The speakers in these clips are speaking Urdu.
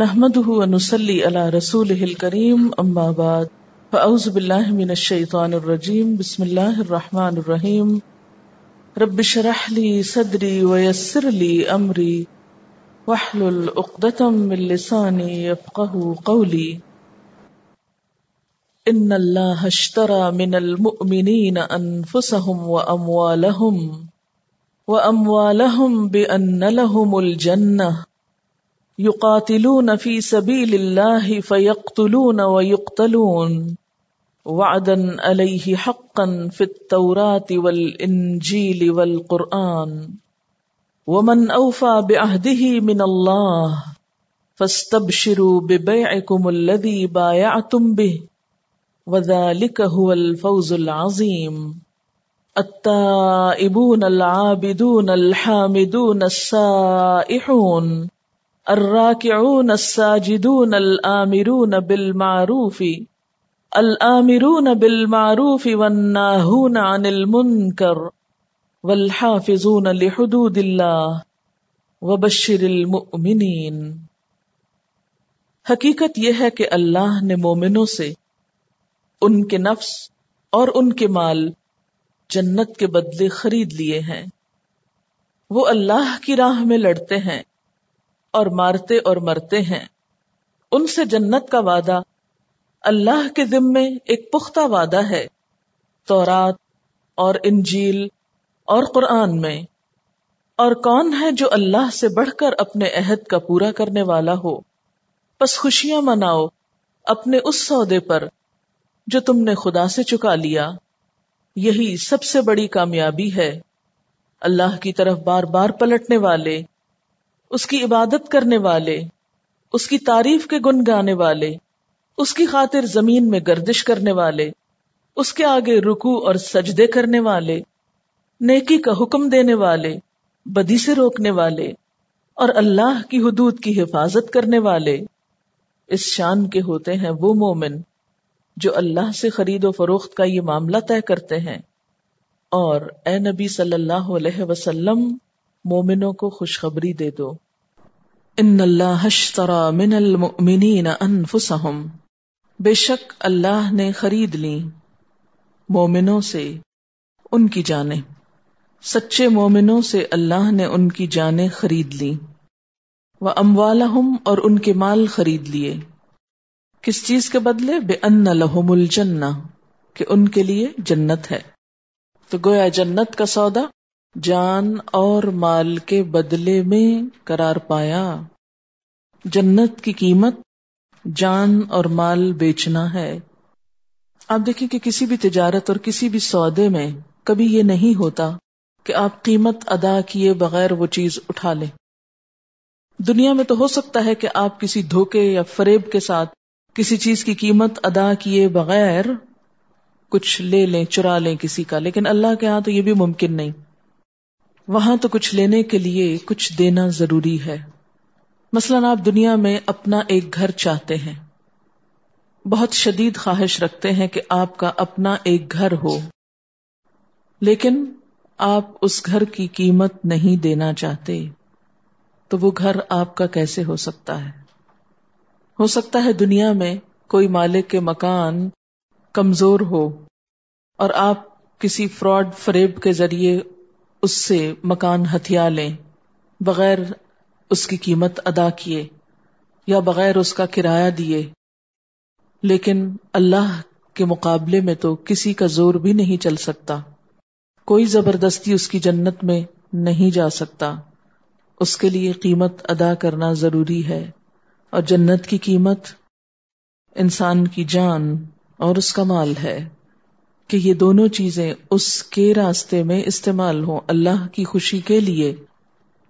نحمده ونصلي على رسوله الكريم، أما بعد، فأعوذ بالله من الشيطان الرجيم، بسم الله الرحمن الرحيم. رب اشرح لي صدري ويسر لي أمري، واحلل عقدة من لساني يفقه قولي. إن الله اشترى من المؤمنين أنفسهم وأموالهم وأموالهم بأن لهم الجنة. يقاتلون في سبيل الله فيقتلون ويقتلون. وعدا عليه حقا في التوراة والإنجيل والقرآن. ومن أوفى بعهده من الله فاستبشروا ببيعكم الذي بايعتم به. وذلك هو الفوز العظيم. التائبون العابدون الحامدون السائحون. الراكعون الساجدون الآمرون بالمعروف الآمرون بالمعروف والناهون عن المنكر والحافظون لحدود الله وبشر المؤمنين حقیقت یہ ہے کہ اللہ نے مومنوں سے ان کے نفس اور ان کے مال جنت کے بدلے خرید لیے ہیں۔ وہ اللہ کی راہ میں لڑتے ہیں۔ اور مارتے اور مرتے ہیں۔ ان سے جنت کا وعدہ اللہ کے ذمے ایک پختہ وعدہ ہے۔ تورات اور انجیل اور قرآن میں۔ اور کون ہے جو اللہ سے بڑھ کر اپنے عہد کا پورا کرنے والا ہو؟ بس خوشیاں مناؤ اپنے اس سودے پر جو تم نے خدا سے چکا لیا۔ یہی سب سے بڑی کامیابی ہے۔ اللہ کی طرف بار بار پلٹنے والے اس کی عبادت کرنے والے، اس کی تعریف کے گن گانے والے، اس کی خاطر زمین میں گردش کرنے والے، اس کے آگے رکو اور سجدے کرنے والے، نیکی کا حکم دینے والے، بدی سے روکنے والے اور اللہ کی حدود کی حفاظت کرنے والے۔ اس شان کے ہوتے ہیں وہ مومن جو اللہ سے خرید و فروخت کا یہ معاملہ طے کرتے ہیں۔ اور اے نبی صلی اللہ علیہ وسلم مومنوں کو خوشخبری دے دو۔ ان اللہ اشترى من المؤمنین انفسهم بے شک اللہ نے خرید لی مومنوں سے ان کی جانیں۔ سچے مومنوں سے اللہ نے ان کی جانیں خرید لی۔ وہ اموالہم اور ان کے مال خرید لیے۔ کس چیز کے بدلے؟ بے ان لہم الجنہ، کہ ان کے لیے جنت ہے۔ تو گویا جنت کا سودا جان اور مال کے بدلے میں قرار پایا۔ جنت کی قیمت جان اور مال بیچنا ہے۔ آپ دیکھیں کہ کسی بھی تجارت اور کسی بھی سودے میں کبھی یہ نہیں ہوتا کہ آپ قیمت ادا کیے بغیر وہ چیز اٹھا لیں۔ دنیا میں تو ہو سکتا ہے کہ آپ کسی دھوکے یا فریب کے ساتھ کسی چیز کی قیمت ادا کیے بغیر کچھ لے لیں، چرا لیں کسی کا، لیکن اللہ کے ہاں تو یہ بھی ممکن نہیں۔ وہاں تو کچھ لینے کے لیے کچھ دینا ضروری ہے۔ مثلا آپ دنیا میں اپنا ایک گھر چاہتے ہیں۔ بہت شدید خواہش رکھتے ہیں کہ آپ کا اپنا ایک گھر ہو۔ لیکن آپ اس گھر کی قیمت نہیں دینا چاہتے۔ تو وہ گھر آپ کا کیسے ہو سکتا ہے؟ ہو سکتا ہے دنیا میں کوئی مالک کے مکان کمزور ہو اور آپ کسی فراڈ فریب کے ذریعے اس سے مکان ہتھیا لیں، بغیر اس کی قیمت ادا کیے یا بغیر اس کا کرایہ دیے۔ لیکن اللہ کے مقابلے میں تو کسی کا زور بھی نہیں چل سکتا۔ کوئی زبردستی اس کی جنت میں نہیں جا سکتا۔ اس کے لیے قیمت ادا کرنا ضروری ہے۔ اور جنت کی قیمت انسان کی جان اور اس کا مال ہے۔ کہ یہ دونوں چیزیں اس کے راستے میں استعمال ہوں اللہ کی خوشی کے لیے۔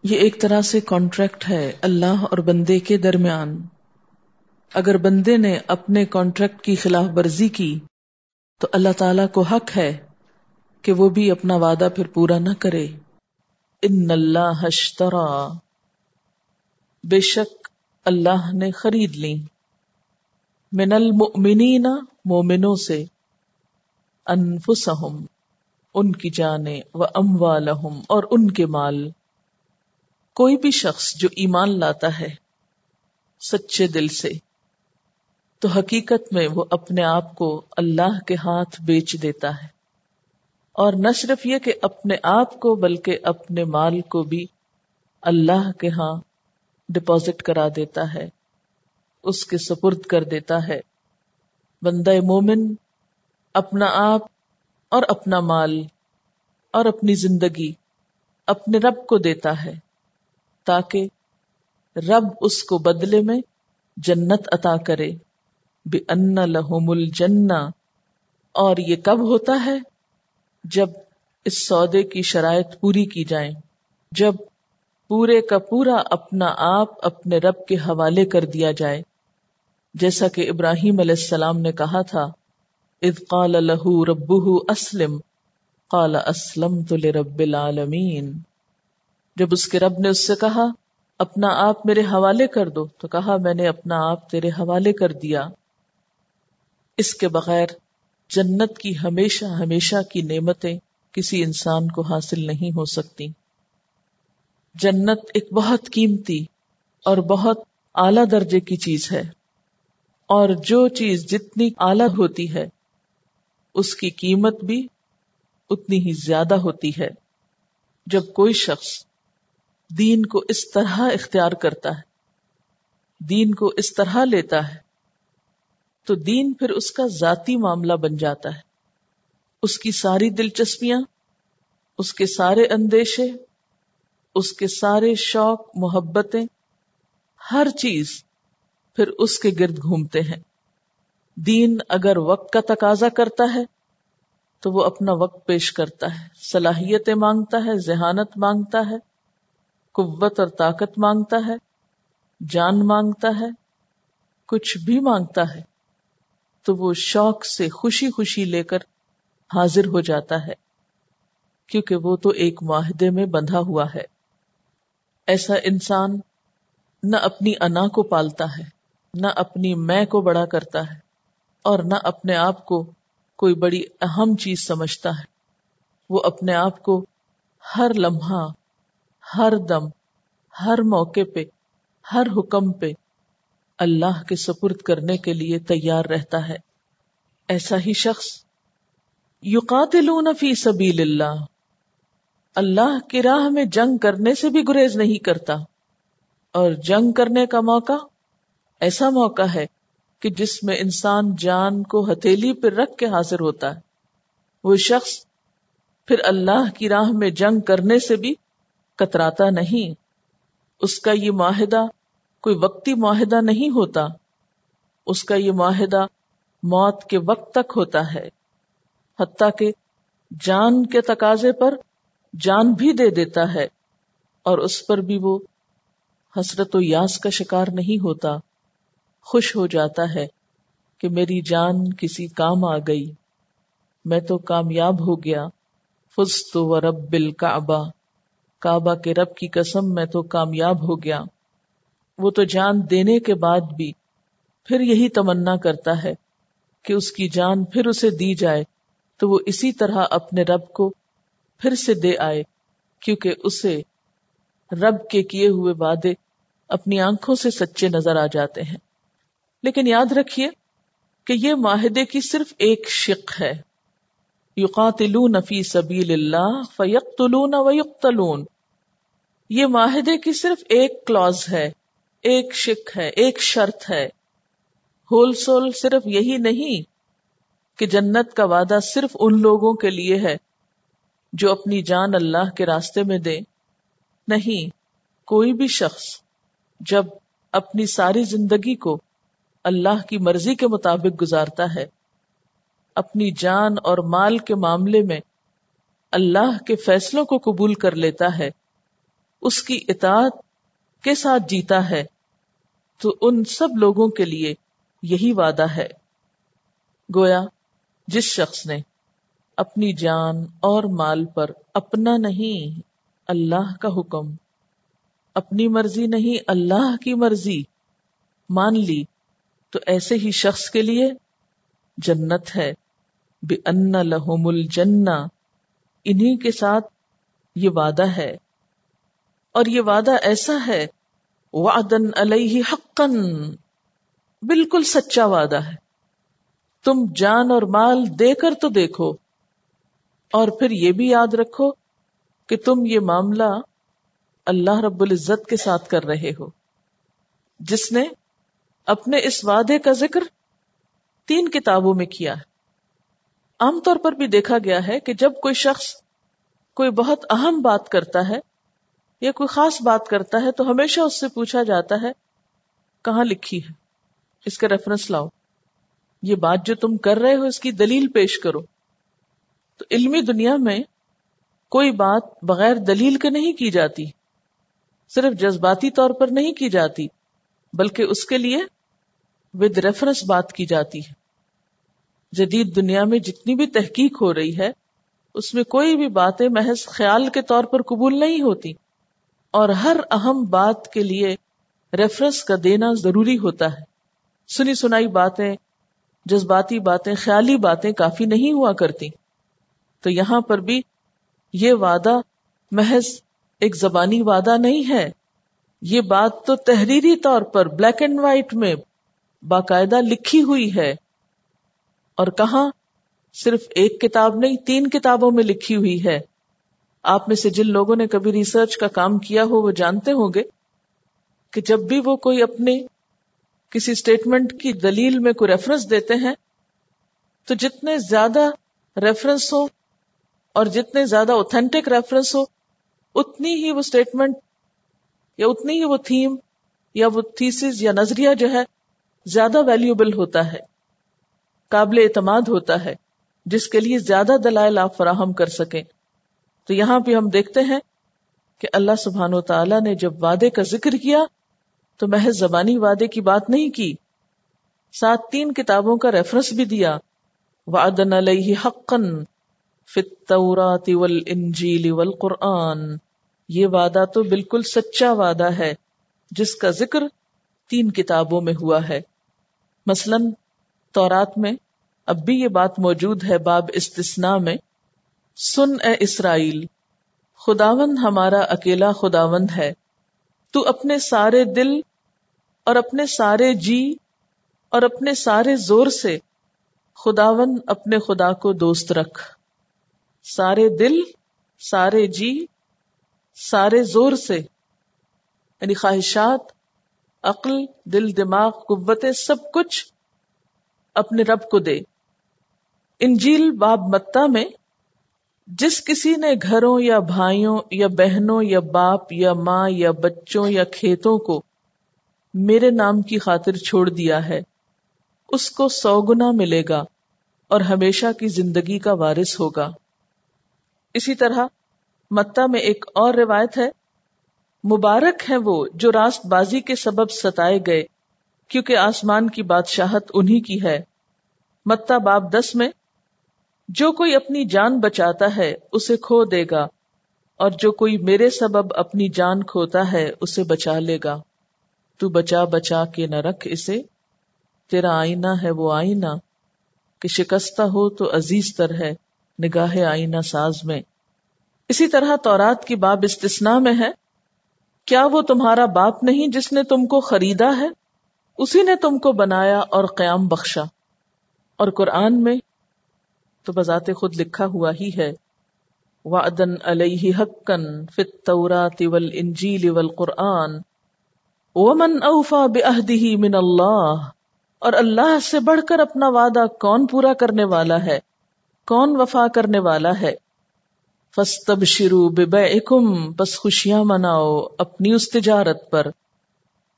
یہ ایک طرح سے کانٹریکٹ ہے اللہ اور بندے کے درمیان۔ اگر بندے نے اپنے کانٹریکٹ کی خلاف ورزی کی، تو اللہ تعالی کو حق ہے کہ وہ بھی اپنا وعدہ پھر پورا نہ کرے۔ ان اللہ اشترا۔ بے شک اللہ نے خرید لی۔ من المؤمنین مومنوں سے۔ انفسہم، ان کی جانے و اموالہم اور ان کے مال۔ کوئی بھی شخص جو ایمان لاتا ہے سچے دل سے، تو حقیقت میں وہ اپنے آپ کو اللہ کے ہاتھ بیچ دیتا ہے۔ اور نہ صرف یہ کہ اپنے آپ کو، بلکہ اپنے مال کو بھی اللہ کے ہاں ڈپازٹ کرا دیتا ہے، اس کے سپرد کر دیتا ہے۔ بندہ مومن اپنا آپ اور اپنا مال اور اپنی زندگی اپنے رب کو دیتا ہے، تاکہ رب اس کو بدلے میں جنت عطا کرے۔ بے ان لہم الجنہ اور یہ کب ہوتا ہے؟ جب اس سودے کی شرائط پوری کی جائیں۔ جب پورے کا پورا اپنا آپ اپنے رب کے حوالے کر دیا جائے۔ جیسا کہ ابراہیم علیہ السلام نے کہا تھا اذ قال له ربه اسلم، قال اسلمت لرب العالمین۔ جب اس کے رب نے اس سے کہا، اپنا آپ میرے حوالے کر دو، تو کہا، میں نے اپنا آپ تیرے حوالے کر دیا۔ اس کے بغیر جنت کی ہمیشہ ہمیشہ کی نعمتیں کسی انسان کو حاصل نہیں ہو سکتی۔ جنت ایک بہت قیمتی اور بہت اعلی درجے کی چیز ہے۔ اور جو چیز جتنی اعلی ہوتی ہے اس کی قیمت بھی اتنی ہی زیادہ ہوتی ہے جب کوئی شخص دین کو اس طرح اختیار کرتا ہے، دین کو اس طرح لیتا ہے، تو دین پھر اس کا ذاتی معاملہ بن جاتا ہے۔ اس کی ساری دلچسپیاں، اس کے سارے اندیشے، اس کے سارے شوق، محبتیں، ہر چیز پھر اس کے گرد گھومتے ہیں۔ دین اگر وقت کا تقاضا کرتا ہے، تو وہ اپنا وقت پیش کرتا ہے۔ صلاحیتیں مانگتا ہے، ذہانت مانگتا ہے، قوت اور طاقت مانگتا ہے، جان مانگتا ہے، کچھ بھی مانگتا ہے، تو وہ شوق سے خوشی خوشی لے کر حاضر ہو جاتا ہے۔ کیونکہ وہ تو ایک معاہدے میں بندھا ہوا ہے۔ ایسا انسان نہ اپنی انا کو پالتا ہے، نہ اپنی میں کو بڑا کرتا ہے۔ اور نہ اپنے آپ کو کوئی بڑی اہم چیز سمجھتا ہے۔ وہ اپنے آپ کو ہر لمحہ، ہر دم، ہر موقع پہ، ہر حکم پہ اللہ کے سپرد کرنے کے لیے تیار رہتا ہے۔ ایسا ہی شخص یقاتلون فی سبیل اللہ۔ اللہ کی راہ میں جنگ کرنے سے بھی گریز نہیں کرتا۔ اور جنگ کرنے کا موقع ایسا موقع ہے کہ جس میں انسان جان کو ہتھیلی پر رکھ کے حاضر ہوتا ہے۔ وہ شخص پھر اللہ کی راہ میں جنگ کرنے سے بھی کتراتا نہیں۔ اس کا یہ معاہدہ کوئی وقتی معاہدہ نہیں ہوتا۔ اس کا یہ معاہدہ موت کے وقت تک ہوتا ہے۔ حتیٰ کہ جان کے تقاضے پر جان بھی دے دیتا ہے اور اس پر بھی وہ حسرت و یاس کا شکار نہیں ہوتا۔ خوش ہو جاتا ہے کہ میری جان کسی کام آ گئی۔ میں تو کامیاب ہو گیا۔ فز تو رب بل کعبہ کعبہ کے رب کی قسم میں تو کامیاب ہو گیا۔ وہ تو جان دینے کے بعد بھی پھر یہی تمنا کرتا ہے کہ اس کی جان پھر اسے دی جائے تو وہ اسی طرح اپنے رب کو پھر سے دے آئے کیونکہ اسے رب کے کیے ہوئے وعدے اپنی آنکھوں سے سچے نظر آ جاتے ہیں۔ لیکن یاد رکھیے کہ یہ معاہدے کی صرف ایک شق ہے۔ یقاتلون فی سبیل اللہ فیقتلون ویقتلون۔ یہ معاہدے کی صرف ایک کلوز ہے، ایک شک ہے، ایک شرط ہے۔ ہول سول صرف یہی نہیں کہ جنت کا وعدہ صرف ان لوگوں کے لیے ہے جو اپنی جان اللہ کے راستے میں دے نہیں، کوئی بھی شخص جب اپنی ساری زندگی کو اللہ کی مرضی کے مطابق گزارتا ہے۔ اپنی جان اور مال کے معاملے میں اللہ کے فیصلوں کو قبول کر لیتا ہے۔ اس کی اطاعت کے ساتھ جیتا ہے۔ تو ان سب لوگوں کے لیے یہی وعدہ ہے۔ گویا جس شخص نے اپنی جان اور مال پر اپنا نہیں، اللہ کا حکم، اپنی مرضی نہیں، اللہ کی مرضی، مان لی تو ایسے ہی شخص کے لیے جنت ہے۔ بے ان لہم الجنہ انہی کے ساتھ یہ وعدہ ہے۔ اور یہ وعدہ ایسا ہے وعدن علیہ حقن بالکل سچا وعدہ ہے۔ تم جان اور مال دے کر تو دیکھو۔ اور پھر یہ بھی یاد رکھو کہ تم یہ معاملہ اللہ رب العزت کے ساتھ کر رہے ہو۔ جس نے اپنے اس وعدے کا ذکر تین کتابوں میں کیا ہے۔ عام طور پر بھی دیکھا گیا ہے کہ جب کوئی شخص کوئی بہت اہم بات کرتا ہے یا کوئی خاص بات کرتا ہے تو ہمیشہ اس سے پوچھا جاتا ہے، کہاں لکھی ہے؟ اس کا ریفرنس لاؤ۔ یہ بات جو تم کر رہے ہو، اس کی دلیل پیش کرو۔ تو علمی دنیا میں کوئی بات بغیر دلیل کے نہیں کی جاتی، صرف جذباتی طور پر نہیں کی جاتی، بلکہ اس کے لیے ود ریفرنس بات کی جاتی ہے۔ جدید دنیا میں جتنی بھی تحقیق ہو رہی ہے، اس میں کوئی بھی باتیں محض خیال کے طور پر قبول نہیں ہوتی۔ اور ہر اہم بات کے لیے ریفرنس کا دینا ضروری ہوتا ہے۔ سنی سنائی باتیں، جذباتی باتیں، خیالی باتیں کافی نہیں ہوا کرتی۔ تو یہاں پر بھی یہ وعدہ محض ایک زبانی وعدہ نہیں ہے۔ یہ بات تو تحریری طور پر بلیک اینڈ وائٹ میں باقاعدہ لکھی ہوئی ہے اور کہاں صرف ایک کتاب نہیں، تین کتابوں میں لکھی ہوئی ہے۔ آپ میں سے جن لوگوں نے کبھی ریسرچ کا کام کیا ہو، وہ جانتے ہوں گے کہ جب بھی وہ کوئی اپنے کسی اسٹیٹمنٹ کی دلیل میں کوئی ریفرنس دیتے ہیں، تو جتنے زیادہ ریفرنس ہو اور جتنے زیادہ اوتھینٹک ریفرنس ہو، اتنی ہی وہ اسٹیٹمنٹ یا اتنی ہی وہ تھیم یا وہ تھیسز یا نظریہ جو ہے زیادہ ویلیوبل ہوتا ہے، قابل اعتماد ہوتا ہے، جس کے لیے زیادہ دلائل آپ فراہم کر سکیں۔ تو یہاں بھی ہم دیکھتے ہیں کہ اللہ سبحان و تعالی نے جب وعدے کا ذکر کیا تو محض زبانی وعدے کی بات نہیں کی، ساتھ تین کتابوں کا ریفرنس بھی دیا۔ وعدن علیہ حقن فی التورات والانجیل والقرآن۔ یہ وعدہ تو بالکل سچا وعدہ ہے، جس کا ذکر تین کتابوں میں ہوا ہے۔ مثلا تورات میں اب بھی یہ بات موجود ہے باب استثناء میں، سن اے اسرائیل خداون ہمارا اکیلا خداوند ہے، تو اپنے سارے دل اور اپنے سارے جی اور اپنے سارے زور سے خداون اپنے خدا کو دوست رکھ۔ سارے دل، سارے جی سارے زور سے یعنی خواہشات عقل، دل، دماغ، قوتیں سب کچھ اپنے رب کو دے۔ انجیل باب متا میں، جس کسی نے گھروں یا بھائیوں یا بہنوں یا باپ یا ماں یا بچوں یا کھیتوں کو میرے نام کی خاطر چھوڑ دیا ہے، اس کو سو گنا ملے گا اور ہمیشہ کی زندگی کا وارث ہوگا۔ اسی طرح متا میں ایک اور روایت ہے مبارک ہے وہ جو راست بازی کے سبب ستائے گئے، کیونکہ آسمان کی بادشاہت انہی کی ہے۔ متا باب دس میں، جو کوئی اپنی جان بچاتا ہے، اسے کھو دے گا، اور جو کوئی میرے سبب اپنی جان کھوتا ہے، اسے بچا لے گا۔ تو بچا بچا کے نہ رکھ اسے، تیرا آئینہ ہے وہ آئینہ، کہ شکستہ ہو تو عزیز تر ہے، نگاہ آئینہ ساز میں۔ اسی طرح تورات کی باب استثنا میں ہے کیا وہ تمہارا باپ نہیں جس نے تم کو خریدا ہے؟ اسی نے تم کو بنایا اور قیام بخشا۔ اور قرآن میں تو بذات خود لکھا ہوا ہی ہے۔ وعدن علیہ حقن فت التورات والانجیل والقرآن۔ ومن اوفا بعہدہ من اللہ۔ اور اللہ سے بڑھ کر اپنا وعدہ کون پورا کرنے والا ہے؟ کون وفا کرنے والا ہے؟ فستب شروع بس خوشیاں مناؤ اپنی اس تجارت پر۔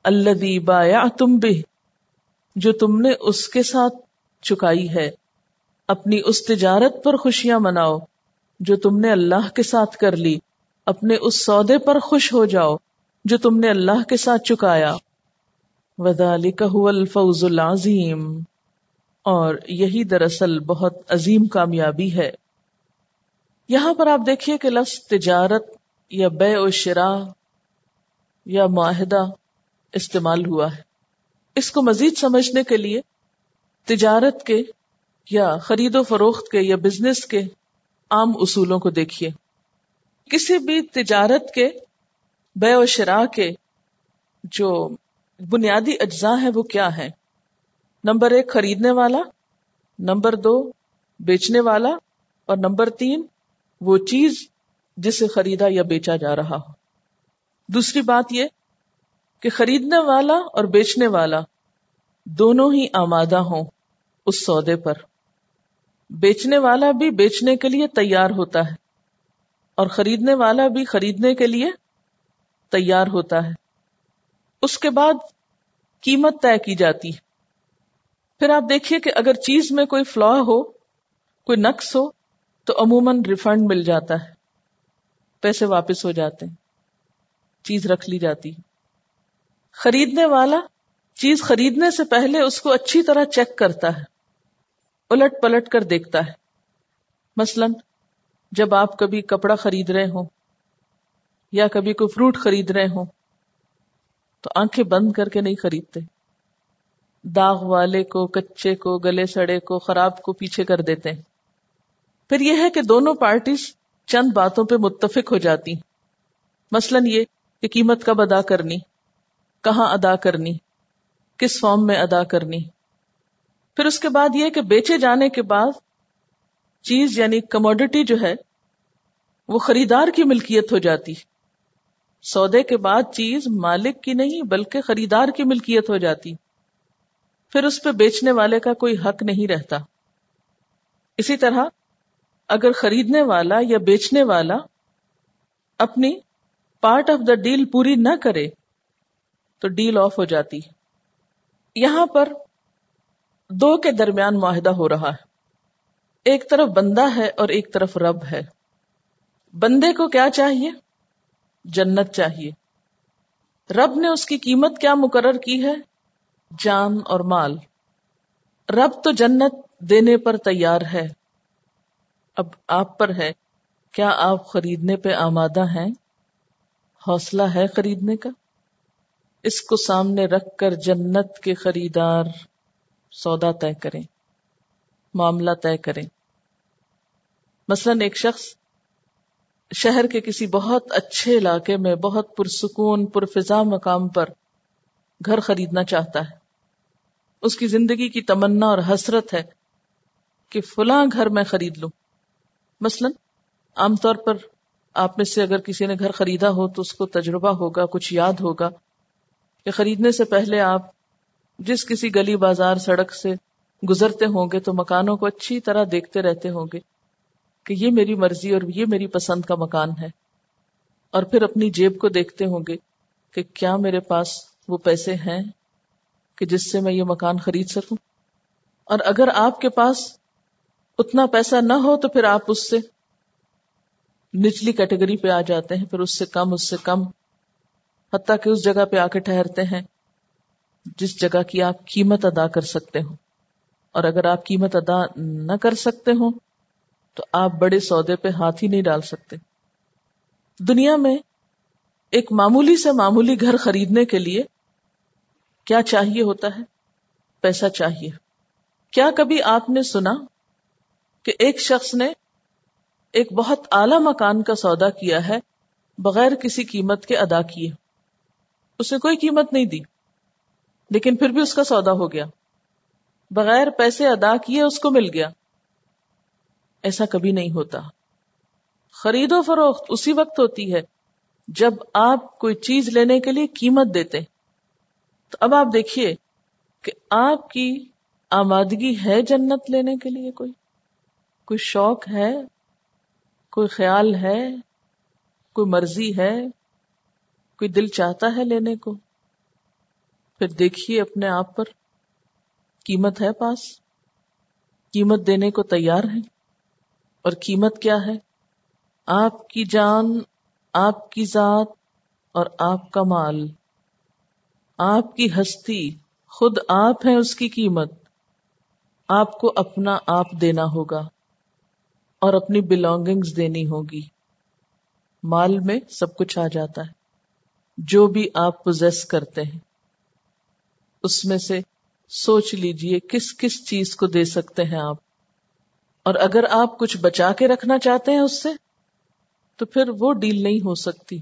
اللہ بایا تم بھی جو تم نے اس کے ساتھ چکائی ہے۔ اپنی اس تجارت پر خوشیاں مناؤ، جو تم نے اللہ کے ساتھ کر لی۔ اپنے اس سودے پر خوش ہو جاؤ، جو تم نے اللہ کے ساتھ چکایا۔ وَذَلِكَ هُوَ الْفَوْزُ الْعَظِيمُ اور یہی دراصل بہت عظیم کامیابی ہے۔ یہاں پر آپ دیکھیے کہ لفظ تجارت یا بے و شرا یا معاہدہ استعمال ہوا ہے۔ اس کو مزید سمجھنے کے لیے تجارت کے یا خرید و فروخت کے یا بزنس کے عام اصولوں کو دیکھیے۔ کسی بھی تجارت کے، بے و شرا کے جو بنیادی اجزاء ہے وہ کیا ہے نمبر ایک خریدنے والا، نمبر دو بیچنے والا، اور نمبر تین وہ چیز جسے خریدا یا بیچا جا رہا ہو۔ دوسری بات یہ کہ خریدنے والا اور بیچنے والا دونوں ہی آمادہ ہوں اس سودے پر۔ بیچنے والا بھی بیچنے کے لیے تیار ہوتا ہے اور خریدنے والا بھی خریدنے کے لیے تیار ہوتا ہے۔ اس کے بعد قیمت طے کی جاتی ہے۔ پھر آپ دیکھیے کہ اگر چیز میں کوئی فلا ہو، کوئی نقص ہو تو عموماً ریفنڈ مل جاتا ہے۔ پیسے واپس ہو جاتے ہیں۔ چیز رکھ لی جاتی خریدنے والا چیز خریدنے سے پہلے اس کو اچھی طرح چیک کرتا ہے۔ الٹ پلٹ کر دیکھتا ہے۔ مثلا جب آپ کبھی کپڑا خرید رہے ہوں یا کبھی کوئی فروٹ خرید رہے ہوں تو آنکھیں بند کر کے نہیں خریدتے۔ داغ والے کو، کچے کو، گلے سڑے کو، خراب کو پیچھے کر دیتے ہیں۔ پھر یہ ہے کہ دونوں پارٹیز چند باتوں پہ متفق ہو جاتی مثلا یہ کہ قیمت کب ادا کرنی، کہاں ادا کرنی، کس فارم میں ادا کرنی۔ پھر اس کے بعد یہ کہ بیچے جانے کے بعد چیز یعنی کموڈٹی جو ہے، وہ خریدار کی ملکیت ہو جاتی۔ سودے کے بعد چیز مالک کی نہیں، بلکہ خریدار کی ملکیت ہو جاتی۔ پھر اس پہ بیچنے والے کا کوئی حق نہیں رہتا۔ اسی طرح اگر خریدنے والا یا بیچنے والا اپنی پارٹ آف دا ڈیل پوری نہ کرے تو ڈیل آف ہو جاتی یہاں پر دو کے درمیان معاہدہ ہو رہا ہے۔ ایک طرف بندہ ہے اور ایک طرف رب ہے۔ بندے کو کیا چاہیے؟ جنت چاہیے۔ رب نے اس کی قیمت کیا مقرر کی ہے؟ جان اور مال۔ رب تو جنت دینے پر تیار ہے۔ اب آپ پر ہے۔ کیا آپ خریدنے پہ آمادہ ہیں؟ حوصلہ ہے خریدنے کا۔ اس کو سامنے رکھ کر جنت کے خریدار سودا طے کریں، معاملہ طے کریں۔ مثلا ایک شخص شہر کے کسی بہت اچھے علاقے میں بہت پرسکون، پرفضا مقام پر گھر خریدنا چاہتا ہے۔ اس کی زندگی کی تمنا اور حسرت ہے کہ فلاں گھر میں خرید لوں۔ مثلا عام طور پر آپ میں سے اگر کسی نے گھر خریدا ہو تو اس کو تجربہ ہوگا، کچھ یاد ہوگا کہ خریدنے سے پہلے آپ جس کسی گلی بازار سڑک سے گزرتے ہوں گے تو مکانوں کو اچھی طرح دیکھتے رہتے ہوں گے کہ یہ میری مرضی اور یہ میری پسند کا مکان ہے۔ اور پھر اپنی جیب کو دیکھتے ہوں گے کہ کیا میرے پاس وہ پیسے ہیں کہ جس سے میں یہ مکان خرید سکوں۔ اور اگر آپ کے پاس اتنا پیسہ نہ ہو تو پھر آپ اس سے نچلی کیٹیگری پہ آ جاتے ہیں، پھر اس سے کم، اس سے کم۔ حتیٰ کہ اس جگہ پہ آ کے ٹھہرتے ہیں، جس جگہ کی آپ قیمت ادا کر سکتے ہو اور اگر آپ قیمت ادا نہ کر سکتے ہو تو آپ بڑے سودے پہ ہاتھ ہی نہیں ڈال سکتے۔ دنیا میں ایک معمولی سے معمولی گھر خریدنے کے لیے کیا چاہیے ہوتا ہے؟ پیسہ چاہیے۔ کیا کبھی آپ نے سنا کہ ایک شخص نے ایک بہت اعلی مکان کا سودا کیا ہے، بغیر کسی قیمت کے ادا کیے۔ اسے کوئی قیمت نہیں دی، لیکن پھر بھی اس کا سودا ہو گیا۔ بغیر پیسے ادا کیے اس کو مل گیا۔ ایسا کبھی نہیں ہوتا۔ خرید و فروخت اسی وقت ہوتی ہے جب آپ کوئی چیز لینے کے لیے قیمت دیتے۔ تو اب آپ دیکھیے کہ آپ کی آمادگی ہے جنت لینے کے لیے کوئی؟ کوئی شوق ہے، کوئی خیال ہے، کوئی مرضی ہے، کوئی دل چاہتا ہے لینے کو۔ پھر دیکھیے اپنے آپ پر، قیمت ہے پاس۔ قیمت دینے کو تیار ہے اور قیمت کیا ہے؟ آپ کی جان، آپ کی ذات اور آپ کا مال۔ آپ کی ہستی، خود آپ ہیں اس کی قیمت۔ آپ کو اپنا آپ دینا ہوگا۔ اور اپنی بلونگنگز دینی ہوگی۔ مال میں سب کچھ آ جاتا ہے۔ جو بھی آپ پوزیس کرتے ہیں۔ اس میں سے سوچ لیجیے کس کس چیز کو دے سکتے ہیں آپ۔ اور اگر آپ کچھ بچا کے رکھنا چاہتے ہیں اس سے، تو پھر وہ ڈیل نہیں ہو سکتی۔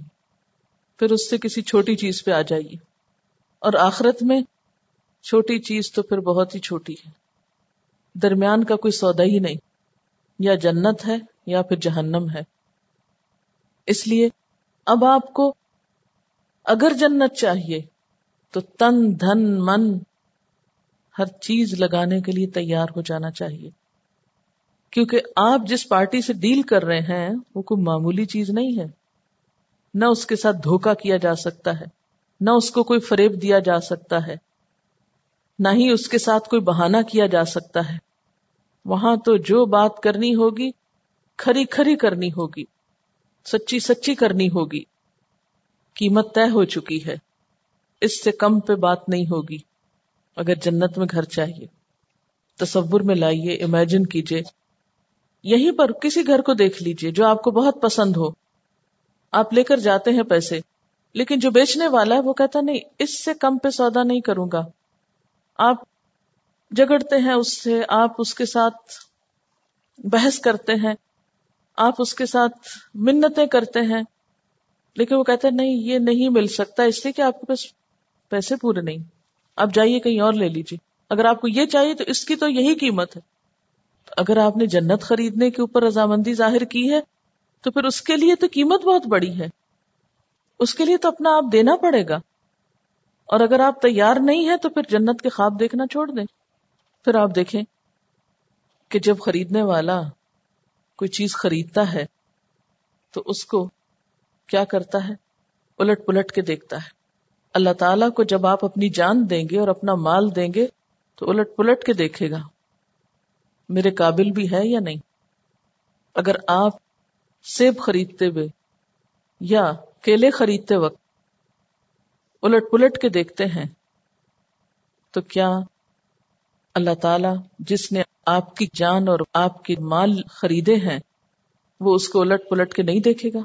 پھر اس سے کسی چھوٹی چیز پہ آ جائیے۔ اور آخرت میں چھوٹی چیز تو پھر بہت ہی چھوٹی ہے۔ درمیان کا کوئی سودا ہی نہیں۔ یا جنت ہے یا پھر جہنم ہے۔ اس لیے اب آپ کو اگر جنت چاہیے تو تن، دھن، من ہر چیز لگانے کے لیے تیار ہو جانا چاہیے۔ کیونکہ آپ جس پارٹی سے ڈیل کر رہے ہیں، وہ کوئی معمولی چیز نہیں ہے۔ نہ اس کے ساتھ دھوکا کیا جا سکتا ہے، نہ اس کو کوئی فریب دیا جا سکتا ہے، نہ ہی اس کے ساتھ کوئی بہانہ کیا جا سکتا ہے۔ وہاں تو جو بات کرنی ہوگی، کھری کھری کرنی ہوگی، سچی سچی کرنی ہوگی۔ قیمت طے ہو چکی ہے، اس سے کم پہ بات نہیں ہوگی۔ اگر جنت میں گھر چاہیے، تصور میں لائیے امیجن کیجیے۔ یہیں پر کسی گھر کو دیکھ لیجیے جو آپ کو بہت پسند ہو۔ آپ لے کر جاتے ہیں پیسے، لیکن جو بیچنے والا ہے وہ کہتا نہیں، اس سے کم پہ سودا نہیں کروں گا۔ آپ جگڑتے ہیں، اس سے آپ اس کے ساتھ بحث کرتے ہیں، آپ اس کے ساتھ منتیں کرتے ہیں، لیکن وہ کہتے ہیں، نہیں، یہ نہیں مل سکتا، اس لیے کہ آپ کے پاس پیسے پورے نہیں۔ آپ جائیے کہیں اور لے لیجیے۔ اگر آپ کو یہ چاہیے تو اس کی تو یہی قیمت ہے۔ اگر آپ نے جنت خریدنے کے اوپر رضامندی ظاہر کی ہے، تو پھر اس کے لیے تو قیمت بہت بڑی ہے۔ اس کے لیے تو اپنا آپ دینا پڑے گا۔ اور اگر آپ تیار نہیں ہے تو پھر جنت کے خواب دیکھنا چھوڑ دیں۔ پھر آپ دیکھیں کہ جب خریدنے والا کوئی چیز خریدتا ہے تو اس کو کیا کرتا ہے؟ الٹ پلٹ کے دیکھتا ہے۔ اللہ تعالیٰ کو جب آپ اپنی جان دیں گے اور اپنا مال دیں گے تو الٹ پلٹ کے دیکھے گا۔ میرے قابل بھی ہے یا نہیں؟ اگر آپ سیب خریدتے ہوئے یا کیلے خریدتے وقت الٹ پلٹ کے دیکھتے ہیں تو کیا اللہ تعالی جس نے آپ کی جان اور آپ کے مال خریدے ہیں، وہ اس کو الٹ پلٹ کے نہیں دیکھے گا۔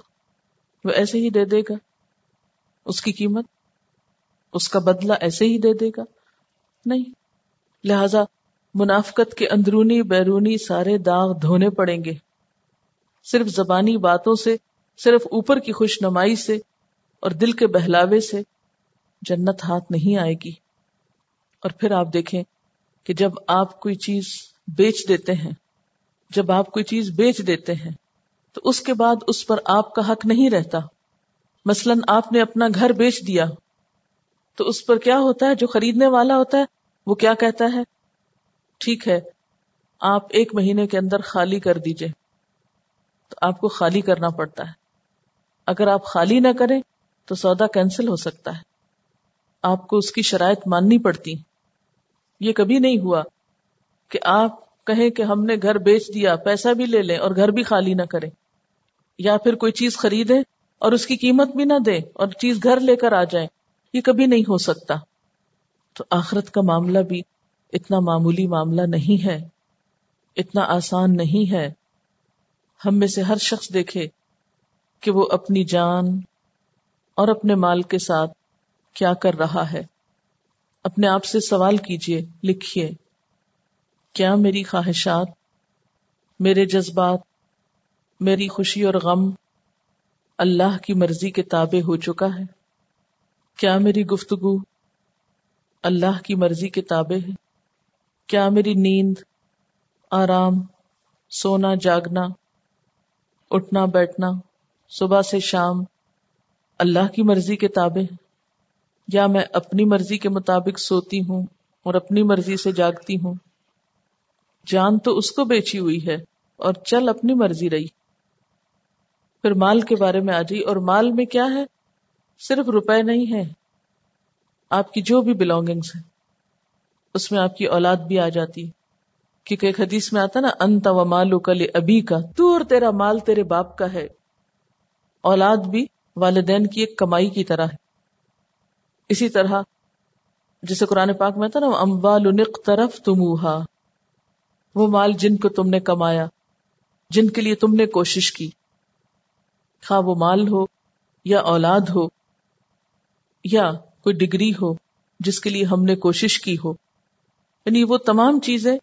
وہ ایسے ہی دے دے گا۔ اس کی قیمت، اس کا بدلہ ایسے ہی دے دے گا۔ نہیں، لہذا منافقت کے اندرونی بیرونی سارے داغ دھونے پڑیں گے۔ صرف زبانی باتوں سے، صرف اوپر کی خوش نمائی سے اور دل کے بہلاوے سے جنت ہاتھ نہیں آئے گی۔ اور پھر آپ دیکھیں کہ جب آپ کوئی چیز بیچ دیتے ہیں، جب آپ کوئی چیز بیچ دیتے ہیں، تو اس کے بعد اس پر آپ کا حق نہیں رہتا۔ مثلا آپ نے اپنا گھر بیچ دیا، تو اس پر کیا ہوتا ہے؟ جو خریدنے والا ہوتا ہے، وہ کیا کہتا ہے؟ ٹھیک ہے، آپ ایک مہینے کے اندر خالی کر دیجیے۔ تو آپ کو خالی کرنا پڑتا ہے۔ اگر آپ خالی نہ کریں، تو سودا کینسل ہو سکتا ہے۔ آپ کو اس کی شرائط ماننی پڑتی۔ یہ کبھی نہیں ہوا کہ آپ کہیں کہ ہم نے گھر بیچ دیا، پیسہ بھی لے لیں اور گھر بھی خالی نہ کریں۔ یا پھر کوئی چیز خریدے اور اس کی قیمت بھی نہ دے اور چیز گھر لے کر آ جائے یہ کبھی نہیں ہو سکتا۔ تو آخرت کا معاملہ بھی اتنا معمولی معاملہ نہیں ہے، اتنا آسان نہیں ہے۔ ہم میں سے ہر شخص دیکھے کہ وہ اپنی جان اور اپنے مال کے ساتھ کیا کر رہا ہے۔ اپنے آپ سے سوال کیجیے لکھیے کیا میری خواہشات، میرے جذبات، میری خوشی اور غم اللہ کی مرضی کے تابع ہو چکا ہے؟ کیا میری گفتگو اللہ کی مرضی کے تابع ہے؟ کیا میری نیند، آرام، سونا، جاگنا، اٹھنا، بیٹھنا، صبح سے شام اللہ کی مرضی کے تابع ہے؟ یا میں اپنی مرضی کے مطابق سوتی ہوں اور اپنی مرضی سے جاگتی ہوں۔ جان تو اس کو بیچی ہوئی ہے اور چل اپنی مرضی رہی۔ پھر مال کے بارے میں آ جائی اور مال میں کیا ہے؟ صرف روپے نہیں ہے آپ کی جو بھی بلونگنگس ہیں، اس میں آپ کی اولاد بھی آ جاتی۔ کیونکہ ایک حدیث میں آتا نا، انت و مالو کل ابھی کا تو اور تیرا مال تیرے باپ کا ہے۔ اولاد بھی والدین کی ایک کمائی کی طرح ہے۔ اسی طرح جسے قرآن پاک میں تھا نا امبال طرف تمہا وہ مال جن کو تم نے کمایا، جن کے لیے تم نے کوشش کی۔ خواہ وہ مال ہو یا اولاد ہو یا کوئی ڈگری ہو، جس کے لیے ہم نے کوشش کی ہو۔ یعنی وہ تمام چیزیں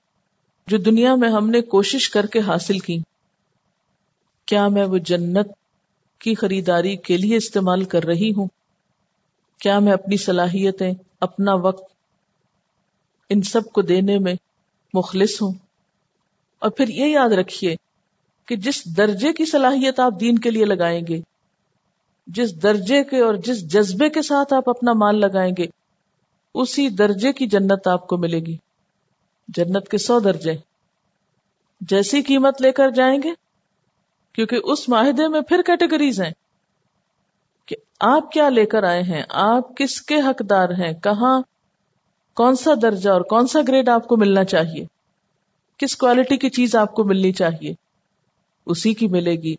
جو دنیا میں ہم نے کوشش کر کے حاصل کی۔ کیا میں وہ جنت کی خریداری کے لیے استعمال کر رہی ہوں؟ کیا میں اپنی صلاحیتیں، اپنا وقت ان سب کو دینے میں مخلص ہوں؟ اور پھر یہ یاد رکھیے کہ جس درجے کی صلاحیت آپ دین کے لیے لگائیں گے، جس درجے کے اور جس جذبے کے ساتھ آپ اپنا مال لگائیں گے، اسی درجے کی جنت آپ کو ملے گی۔ جنت کے سو درجے۔ جیسی قیمت لے کر جائیں گے، کیونکہ اس معاہدے میں پھر کیٹیگریز ہیں۔ کہ آپ کیا لے کر آئے ہیں؟ آپ کس کے حقدار ہیں؟ کہاں کون سا درجہ اور کون سا گریڈ آپ کو ملنا چاہیے؟ کس کوالٹی کی چیز آپ کو ملنی چاہیے؟ اسی کی ملے گی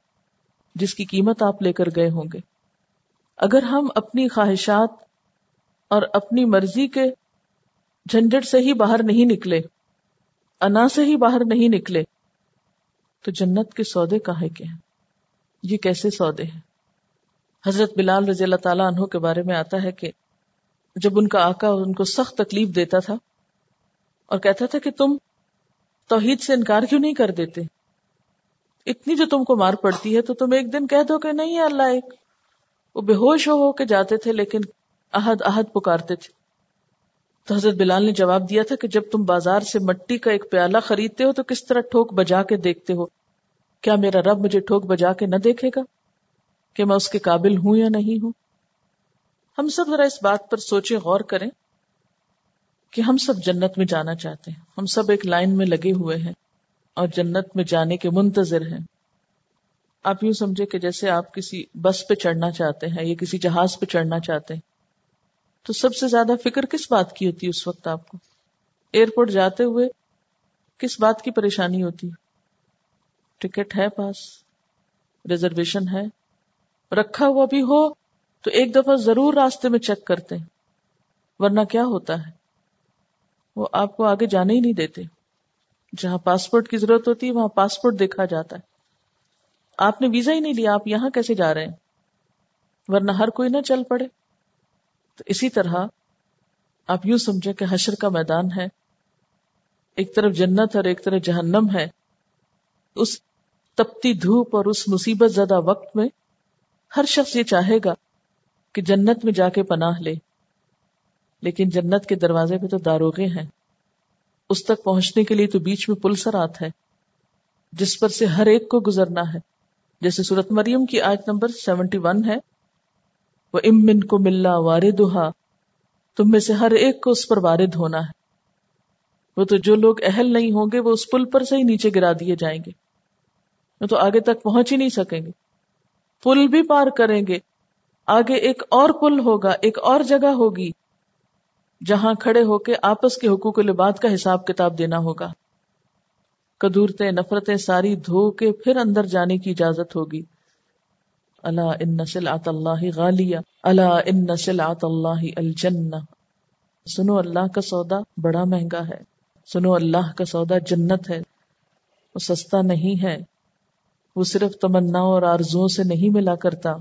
جس کی قیمت آپ لے کر گئے ہوں گے۔ اگر ہم اپنی خواہشات اور اپنی مرضی کے جھنجٹ سے ہی باہر نہیں نکلے، انا سے ہی باہر نہیں نکلے، تو جنت کے سودے کہے کے ہیں؟ یہ کیسے سودے ہیں؟ حضرت بلال رضی اللہ تعالیٰ عنہ کے بارے میں آتا ہے کہ جب ان کا آقا ان کو سخت تکلیف دیتا تھا اور کہتا تھا کہ تم توحید سے انکار کیوں نہیں کر دیتے؟ اتنی جو تم کو مار پڑتی ہے تو تم ایک دن کہہ دو کہ نہیں اللہ، ایک وہ بے ہوش ہو ہو کے جاتے تھے لیکن احد احد پکارتے تھے۔ تو حضرت بلال نے جواب دیا تھا کہ جب تم بازار سے مٹی کا ایک پیالہ خریدتے ہو تو کس طرح ٹھوک بجا کے دیکھتے ہو؟ کیا میرا رب مجھے ٹھوک بجا کے نہ دیکھے گا؟ کہ میں اس کے قابل ہوں یا نہیں ہوں۔ ہم سب ذرا اس بات پر سوچے غور کریں کہ ہم سب جنت میں جانا چاہتے ہیں۔ ہم سب ایک لائن میں لگے ہوئے ہیں اور جنت میں جانے کے منتظر ہیں۔ آپ یوں سمجھے کہ جیسے آپ کسی بس پہ چڑھنا چاہتے ہیں یا کسی جہاز پہ چڑھنا چاہتے ہیں، تو سب سے زیادہ فکر کس بات کی ہوتی ہے اس وقت آپ کو؟ ایئرپورٹ جاتے ہوئے کس بات کی پریشانی ہوتی ٹکٹ ہے پاس؟ ریزرویشن ہے؟ رکھا ہوا بھی ہو تو ایک دفعہ ضرور راستے میں چیک کرتے ہیں۔ ورنہ کیا ہوتا ہے؟ وہ آپ کو آگے جانے ہی نہیں دیتے۔ جہاں پاسپورٹ کی ضرورت ہوتی ہے، وہاں پاسپورٹ دیکھا جاتا ہے۔ آپ نے ویزا ہی نہیں لیا، آپ یہاں کیسے جا رہے ہیں؟ ورنہ ہر کوئی نہ چل پڑے۔ تو اسی طرح آپ یوں سمجھے کہ حشر کا میدان ہے۔ ایک طرف جنت اور ایک طرف جہنم ہے۔ اس تپتی دھوپ اور اس مصیبت زدہ وقت میں ہر شخص یہ چاہے گا کہ جنت میں جا کے پناہ لے، لیکن جنت کے دروازے پہ تو داروغے ہیں۔ اس تک پہنچنے کے لیے تو بیچ میں پل سرات ہے جس پر سے ہر ایک کو گزرنا ہے۔ جیسے سورت مریم کی آج نمبر سیونٹی ون ہے وہ امن کو ملا وارد تم میں سے ہر ایک کو اس پر وارد ہونا ہے۔ وہ تو جو لوگ اہل نہیں ہوں گے، وہ اس پل پر سے ہی نیچے گرا دیے جائیں گے۔ وہ تو آگے تک پہنچ ہی نہیں سکیں گے۔ پل بھی پار کریں گے۔ آگے ایک اور پل ہوگا، ایک اور جگہ ہوگی، جہاں کھڑے ہو کے آپس کے حقوق لباد کا حساب کتاب دینا ہوگا۔ کدورتے نفرتیں ساری دھو کے پھر اندر جانے کی اجازت ہوگی۔ اللہ ان نسل آت اللہ غالیہ اللہ ان نسل آت اللہ الجن سنو اللہ کا سودا بڑا مہنگا ہے، سنو اللہ کا سودا جنت ہے، وہ سستا نہیں ہے۔ وہ صرف تمنا اور آرزو سے نہیں ملا کرتا۔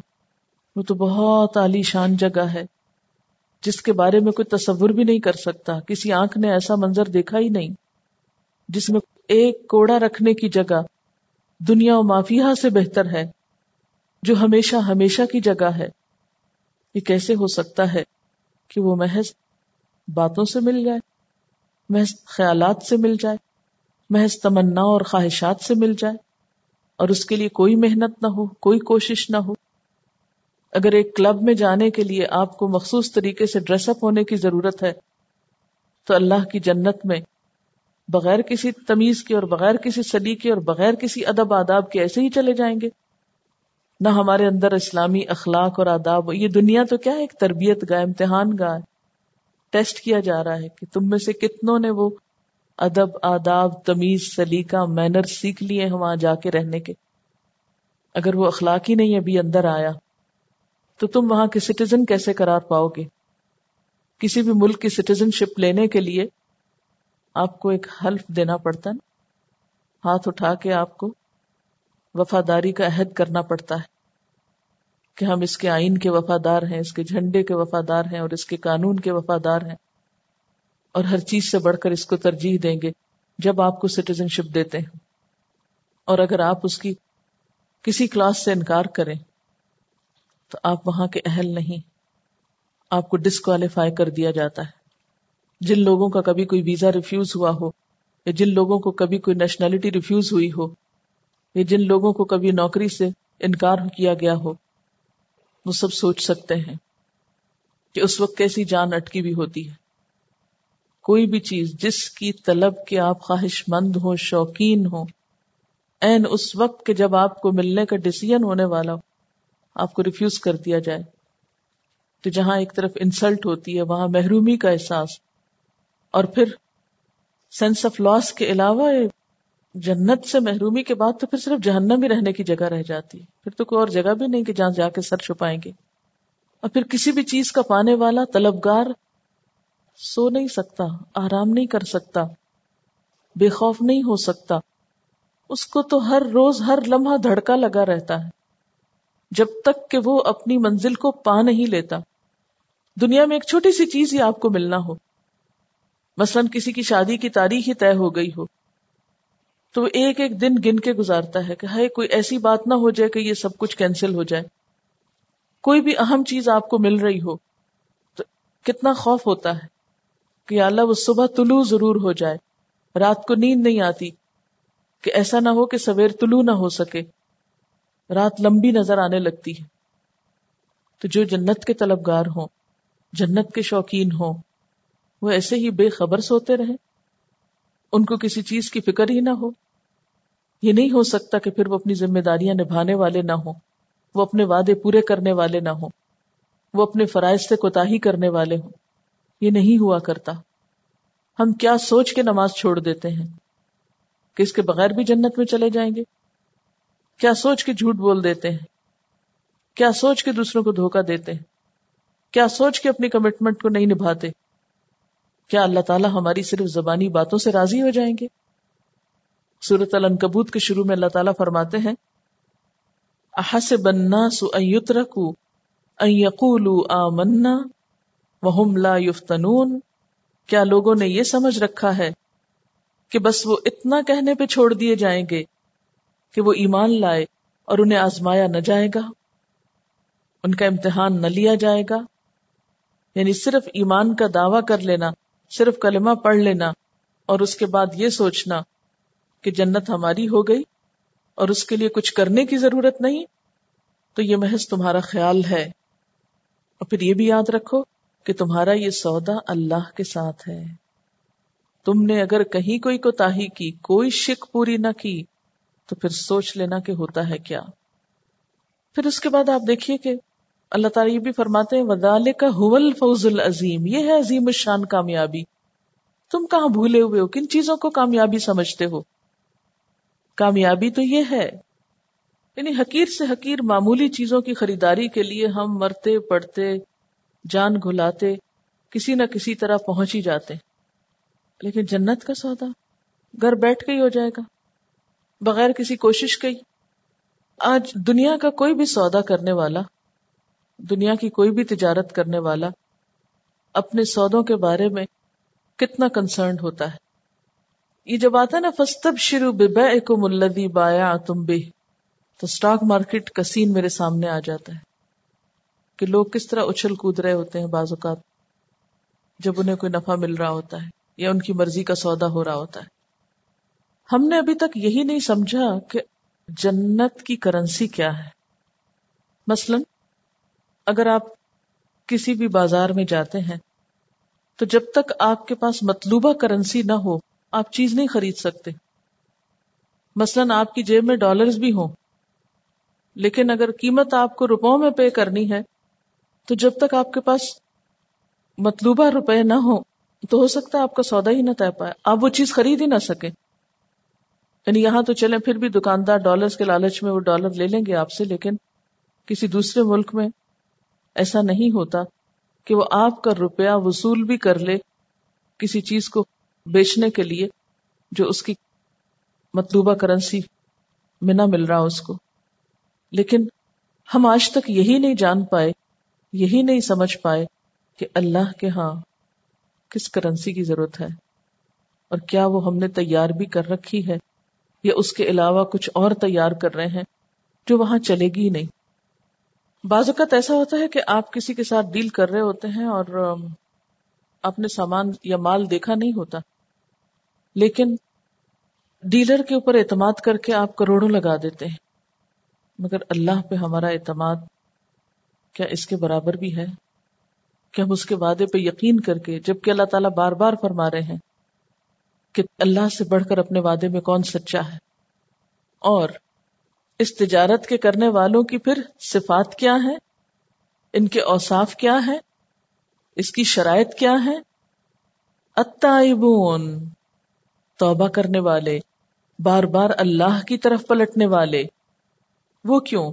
وہ تو بہت عالی شان جگہ ہے، جس کے بارے میں کوئی تصور بھی نہیں کر سکتا۔ کسی آنکھ نے ایسا منظر دیکھا ہی نہیں، جس میں ایک کوڑا رکھنے کی جگہ دنیا و مافیہ سے بہتر ہے، جو ہمیشہ ہمیشہ کی جگہ ہے۔ یہ کیسے ہو سکتا ہے کہ وہ محض باتوں سے مل جائے، محض خیالات سے مل جائے، محض تمنا اور خواہشات سے مل جائے؟ اور اس کے لیے کوئی محنت نہ ہو، کوئی کوشش نہ ہو۔ اگر ایک کلب میں جانے کے لیے آپ کو مخصوص طریقے سے ڈریس اپ ہونے کی ضرورت ہے، تو اللہ کی جنت میں بغیر کسی تمیز کے اور بغیر کسی سلیقے اور بغیر کسی ادب آداب کے ایسے ہی چلے جائیں گے۔ نہ ہمارے اندر اسلامی اخلاق اور آداب، یہ دنیا تو کیا ہے؟ ایک تربیت گاہ، امتحان گاہ۔ ٹیسٹ کیا جا رہا ہے کہ تم میں سے کتنوں نے وہ ادب، آداب، تمیز، سلیقہ، مینر سیکھ لیے ہیں وہاں جا کے رہنے کے۔ اگر وہ اخلاق ہی نہیں ابھی اندر آیا، تو تم وہاں کے سٹیزن کیسے قرار پاؤ گے؟ کسی بھی ملک کی سٹیزن شپ لینے کے لیے آپ کو ایک حلف دینا پڑتا ہے ہاتھ اٹھا کے آپ کو وفاداری کا عہد کرنا پڑتا ہے کہ ہم اس کے آئین کے وفادار ہیں، اس کے جھنڈے کے وفادار ہیں اور اس کے قانون کے وفادار ہیں۔ اور ہر چیز سے بڑھ کر اس کو ترجیح دیں گے جب آپ کو سٹیزن شپ دیتے ہیں۔ اور اگر آپ اس کی کسی کلاس سے انکار کریں، تو آپ وہاں کے اہل نہیں۔ آپ کو ڈسکوالیفائی کر دیا جاتا ہے۔ جن لوگوں کا کبھی کوئی ویزا ریفیوز ہوا ہو، یا جن لوگوں کو کبھی کوئی نیشنلٹی ریفیوز ہوئی ہو، یا جن لوگوں کو کبھی نوکری سے انکار کیا گیا ہو، وہ سب سوچ سکتے ہیں کہ اس وقت کیسی جان اٹکی بھی ہوتی ہے۔ کوئی بھی چیز جس کی طلب کے آپ خواہش مند ہو شوقین ہو این اس وقت کے جب آپ کو ملنے کا ڈسیزن ہونے والا ہو، آپ کو ریفیوز کر دیا جائے۔ تو جہاں ایک طرف انسلٹ ہوتی ہے، وہاں محرومی کا احساس۔ اور پھر سینس آف لاس کے علاوہ جنت سے محرومی کے بعد تو پھر صرف جہنم ہی رہنے کی جگہ رہ جاتی ہے۔ پھر تو کوئی اور جگہ بھی نہیں کہ جہاں جا کے سر چھپائیں گے۔ اور پھر کسی بھی چیز کا پانے والا، طلبگار سو نہیں سکتا، آرام نہیں کر سکتا، بے خوف نہیں ہو سکتا۔ اس کو تو ہر روز ہر لمحہ دھڑکا لگا رہتا ہے۔ جب تک کہ وہ اپنی منزل کو پا نہیں لیتا۔ دنیا میں ایک چھوٹی سی چیز ہی آپ کو ملنا ہو۔ مثلا کسی کی شادی کی تاریخ ہی طے ہو گئی ہو۔ تو وہ ایک ایک دن گن کے گزارتا ہے کہ ہائے، کوئی ایسی بات نہ ہو جائے کہ یہ سب کچھ کینسل ہو جائے۔ کوئی بھی اہم چیز آپ کو مل رہی ہو تو کتنا خوف ہوتا ہے۔ کہ اللہ وہ صبح طلوع ضرور ہو جائے، رات کو نیند نہیں آتی، کہ ایسا نہ ہو کہ سویر طلوع نہ ہو سکے۔ رات لمبی نظر آنے لگتی ہے۔ تو جو جنت کے طلبگار ہوں، جنت کے شوقین ہوں، وہ ایسے ہی بے خبر سوتے رہے ان کو کسی چیز کی فکر ہی نہ ہو۔ یہ نہیں ہو سکتا کہ پھر وہ اپنی ذمہ داریاں نبھانے والے نہ ہوں، وہ اپنے وعدے پورے کرنے والے نہ ہوں، وہ اپنے فرائض سے کوتا کرنے والے ہوں۔ یہ نہیں ہوا کرتا۔ ہم کیا سوچ کے نماز چھوڑ دیتے ہیں؟ کہ اس کے بغیر بھی جنت میں چلے جائیں گے؟ کیا سوچ کے جھوٹ بول دیتے ہیں؟ کیا سوچ کے دوسروں کو دھوکا دیتے ہیں؟ کیا سوچ کے اپنی کمٹمنٹ کو نہیں نبھاتے؟ کیا اللہ تعالیٰ ہماری صرف زبانی باتوں سے راضی ہو جائیں گے؟ سورت الکبوت کے شروع میں اللہ تعالیٰ فرماتے ہیں احس بننا سو رکو یقول آمنا وہم لا یفتنون کیا لوگوں نے یہ سمجھ رکھا ہے کہ بس وہ اتنا کہنے پہ چھوڑ دیے جائیں گے کہ وہ ایمان لائے اور انہیں آزمایا نہ جائے گا؟ ان کا امتحان نہ لیا جائے گا؟ یعنی صرف ایمان کا دعوی کر لینا، صرف کلمہ پڑھ لینا اور اس کے بعد یہ سوچنا کہ جنت ہماری ہو گئی اور اس کے لیے کچھ کرنے کی ضرورت نہیں، تو یہ محض تمہارا خیال ہے۔ اور پھر یہ بھی یاد رکھو کہ تمہارا یہ سودا اللہ کے ساتھ ہے۔ تم نے اگر کہیں کوئی کوتا کی، کوئی شک پوری نہ کی، تو پھر سوچ لینا کہ ہوتا ہے کیا۔ پھر اس کے بعد آپ دیکھیے کہ اللہ تعالیٰ یہ بھی فرماتے ہیں ودال کا حول فوز العظیم یہ ہے عظیم الشان کامیابی۔ تم کہاں بھولے ہوئے ہو؟ کن چیزوں کو کامیابی سمجھتے ہو؟ کامیابی تو یہ ہے۔ یعنی حقیر سے حقیر معمولی چیزوں کی خریداری کے لیے ہم مرتے پڑتے جان گھلاتے، کسی نہ کسی طرح پہنچ ہی جاتے۔ لیکن جنت کا سودا؟ گھر بیٹھ کے ہی ہو جائے گا۔ بغیر کسی کوشش کے آج دنیا کا کوئی بھی سودا کرنے والا، دنیا کی کوئی بھی تجارت کرنے والا، اپنے سودوں کے بارے میں کتنا کنسرنڈ ہوتا ہے۔ یہ جب آتا ہے نا فستب شروع بے کو ملدی بایا تم بے تو اسٹاک مارکیٹ کا سین میرے سامنے آ جاتا ہے۔ کہ لوگ کس طرح اچھل کود رہے ہوتے ہیں بعض اوقات، جب انہیں کوئی نفع مل رہا ہوتا ہے یا ان کی مرضی کا سودا ہو رہا ہوتا ہے۔ ہم نے ابھی تک یہی نہیں سمجھا کہ جنت کی کرنسی کیا ہے۔ مثلا، اگر آپ کسی بھی بازار میں جاتے ہیں، تو جب تک آپ کے پاس مطلوبہ کرنسی نہ ہو، آپ چیز نہیں خرید سکتے۔ مثلا، آپ کی جیب میں ڈالرز بھی ہوں، لیکن اگر قیمت آپ کو روپوں میں پے کرنی ہے تو جب تک آپ کے پاس مطلوبہ روپے نہ ہو تو ہو سکتا ہے آپ کا سودا ہی نہ طے پائے۔ آپ وہ چیز خرید ہی نہ سکے یعنی یہاں تو چلیں، پھر بھی دکاندار ڈالرز کے لالچ میں وہ ڈالر لے لیں گے آپ سے، لیکن کسی دوسرے ملک میں ایسا نہیں ہوتا کہ وہ آپ کا روپیہ وصول بھی کر لے کسی چیز کو بیچنے کے لیے جو اس کی مطلوبہ کرنسی میں نہ مل رہا اس کو۔ لیکن ہم آج تک یہی نہیں جان پائے یہی نہیں سمجھ پائے کہ اللہ کے ہاں کس کرنسی کی ضرورت ہے اور کیا وہ ہم نے تیار بھی کر رکھی ہے یا اس کے علاوہ کچھ اور تیار کر رہے ہیں جو وہاں چلے گی نہیں۔ بعض اوقات ایسا ہوتا ہے کہ آپ کسی کے ساتھ ڈیل کر رہے ہوتے ہیں اور آپ نے سامان یا مال دیکھا نہیں ہوتا۔ لیکن ڈیلر کے اوپر اعتماد کر کے آپ کروڑوں لگا دیتے ہیں۔ مگر اللہ پہ ہمارا اعتماد کیا اس کے برابر بھی ہے؟ کہ ہم اس کے وعدے پہ یقین کر کے جبکہ اللہ تعالیٰ بار بار فرما رہے ہیں کہ اللہ سے بڑھ کر اپنے وعدے میں کون سچا ہے؟ اور اس تجارت کے کرنے والوں کی پھر صفات کیا ہے ان کے اوصاف کیا ہے اس کی شرائط کیا ہے اتائبون توبہ کرنے والے، بار بار اللہ کی طرف پلٹنے والے، وہ کیوں؟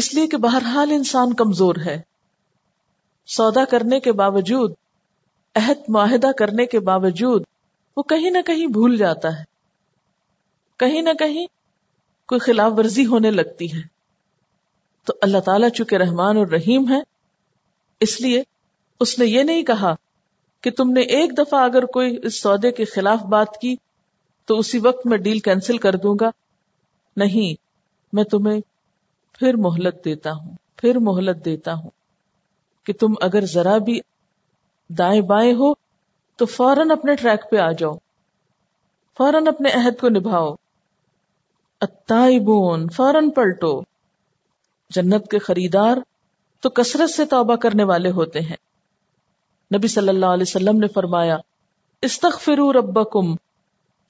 اس لیے کہ بہرحال انسان کمزور ہے۔ سودا کرنے کے باوجود، عہد معاہدہ کرنے کے باوجود، وہ کہیں نہ کہیں بھول جاتا ہے۔ کہیں نہ کہیں کوئی خلاف ورزی ہونے لگتی ہے۔ تو اللہ تعالیٰ چونکہ رحمان اور رحیم ہے، اس لیے اس نے یہ نہیں کہا کہ تم نے ایک دفعہ اگر کوئی اس سودے کے خلاف بات کی تو اسی وقت میں ڈیل کینسل کر دوں گا۔ نہیں، میں تمہیں پھر مہلت دیتا ہوں، پھر مہلت دیتا ہوں کہ تم اگر ذرا بھی دائیں بائیں ہو تو فوراً اپنے ٹریک پہ آ جاؤ، فوراً اپنے عہد کو نبھاؤ۔ اتائبون فوراً پلٹو۔ جنت کے خریدار تو کثرت سے توبہ کرنے والے ہوتے ہیں۔ نبی صلی اللہ علیہ وسلم نے فرمایا، استغفروا ربکم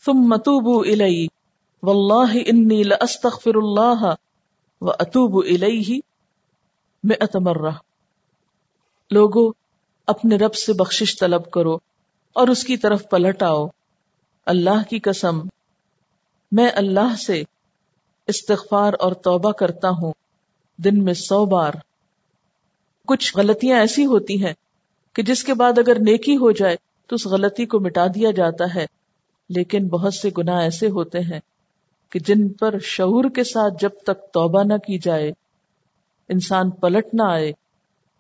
ثم توبوا الی واللہ انی لاستغفر اللہ و اتوب الیہ مئت مرہ لوگو، اپنے رب سے بخشش طلب کرو اور اس کی طرف پلٹ آؤ۔ اللہ کی قسم، میں اللہ سے استغفار اور توبہ کرتا ہوں۔ دن میں سو بار۔ کچھ غلطیاں ایسی ہوتی ہیں کہ جس کے بعد اگر نیکی ہو جائے تو اس غلطی کو مٹا دیا جاتا ہے، لیکن بہت سے گناہ ایسے ہوتے ہیں۔ کہ جن پر شعور کے ساتھ جب تک توبہ نہ کی جائے، انسان پلٹ نہ آئے،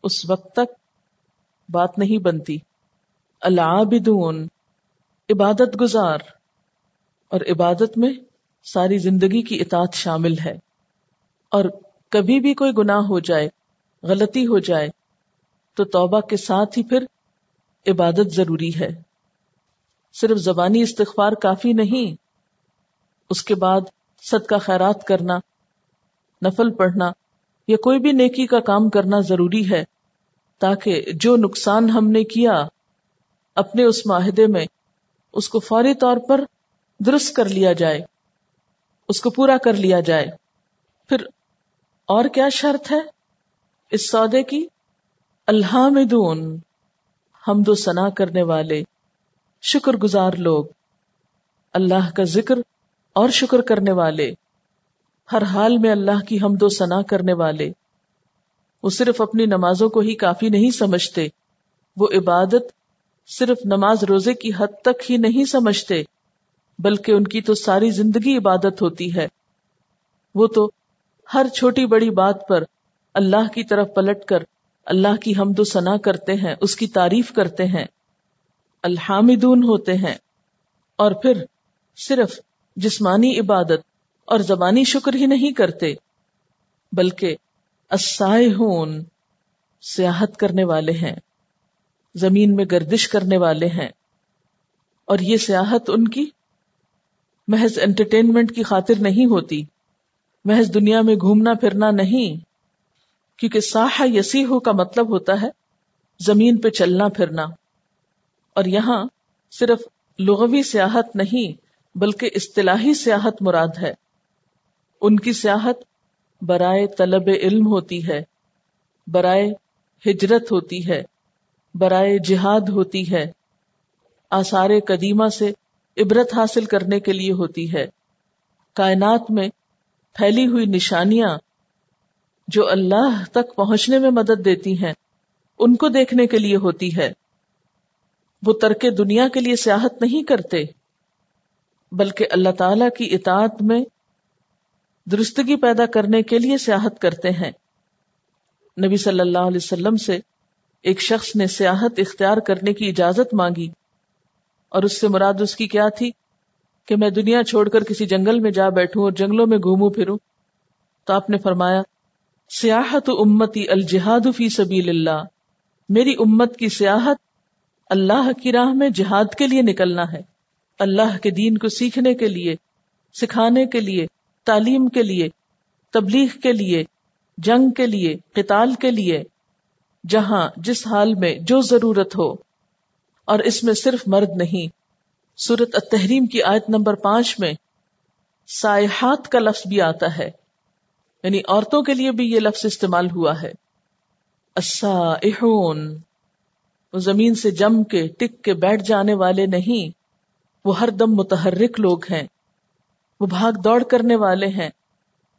اس وقت تک بات نہیں بنتی۔ العابدون، عبادت گزار۔ اور عبادت میں ساری زندگی کی اطاعت شامل ہے۔ اور کبھی بھی کوئی گناہ ہو جائے، غلطی ہو جائے، تو توبہ کے ساتھ ہی پھر عبادت ضروری ہے۔ صرف زبانی استغفار کافی نہیں اس کے بعد صدقہ خیرات کرنا، نفل پڑھنا یا کوئی بھی نیکی کا کام کرنا ضروری ہے، تاکہ جو نقصان ہم نے کیا اپنے اس معاہدے میں، اس کو فوری طور پر درست کر لیا جائے، اس کو پورا کر لیا جائے۔ پھر اور کیا شرط ہے؟ اس سودے کی، الحامدون، حمد و ثنا کرنے والے شکر گزار لوگ۔ اللہ کا ذکر اور شکر کرنے والے، ہر حال میں اللہ کی حمد و ثنا کرنے والے۔ وہ صرف اپنی نمازوں کو ہی کافی نہیں سمجھتے، وہ عبادت صرف نماز روزے کی حد تک ہی نہیں سمجھتے، بلکہ ان کی تو ساری زندگی عبادت ہوتی ہے۔ وہ تو ہر چھوٹی بڑی بات پر اللہ کی طرف پلٹ کر اللہ کی حمد و ثنا کرتے ہیں، اس کی تعریف کرتے ہیں۔ الحامدون ہوتے ہیں۔ اور پھر صرف جسمانی عبادت اور زبانی شکر ہی نہیں کرتے، بلکہ ہون سیاحت کرنے والے ہیں، زمین میں گردش کرنے والے ہیں۔ اور یہ سیاحت ان کی محض انٹرٹینمنٹ کی خاطر نہیں ہوتی، محض دنیا میں گھومنا پھرنا نہیں، کیونکہ ساحا یسیح کا مطلب ہوتا ہے زمین پہ چلنا پھرنا۔ اور یہاں صرف لغوی سیاحت نہیں بلکہ اصطلاحی سیاحت مراد ہے۔ ان کی سیاحت برائے طلب علم ہوتی ہے، برائے ہجرت ہوتی ہے، برائے جہاد ہوتی ہے۔ آثار قدیمہ سے عبرت حاصل کرنے کے لیے ہوتی ہے۔ کائنات میں پھیلی ہوئی نشانیاں جو اللہ تک پہنچنے میں مدد دیتی ہیں، ان کو دیکھنے کے لیے ہوتی ہے۔ وہ ترک دنیا کے لیے سیاحت نہیں کرتے۔ بلکہ اللہ تعالی کی اطاعت میں درستگی پیدا کرنے کے لیے سیاحت کرتے ہیں۔ نبی صلی اللہ علیہ وسلم سے ایک شخص نے سیاحت اختیار کرنے کی اجازت مانگی اور اس سے مراد اس کی کیا تھی کہ میں دنیا چھوڑ کر کسی جنگل میں جا بیٹھوں اور جنگلوں میں گھوموں پھروں؟ تو آپ نے فرمایا، سیاحت امتی الجہاد فی سبیل اللہ، میری امت کی سیاحت اللہ کی راہ میں جہاد کے لیے نکلنا ہے۔ اللہ کے دین کو سیکھنے کے لیے، سکھانے کے لیے، تعلیم کے لیے، تبلیغ کے لیے، جنگ کے لیے، قتال کے لیے، جہاں، جس حال میں جو ضرورت ہو۔ اور اس میں صرف مرد نہیں۔ سورت التحریم کی آیت نمبر پانچ میں سائحات کا لفظ بھی آتا ہے۔ یعنی عورتوں کے لیے بھی یہ لفظ استعمال ہوا ہے۔ وہ زمین سے جم کے، ٹک کے بیٹھ جانے والے نہیں۔ وہ ہر دم متحرک لوگ ہیں۔ وہ بھاگ دوڑ کرنے والے ہیں۔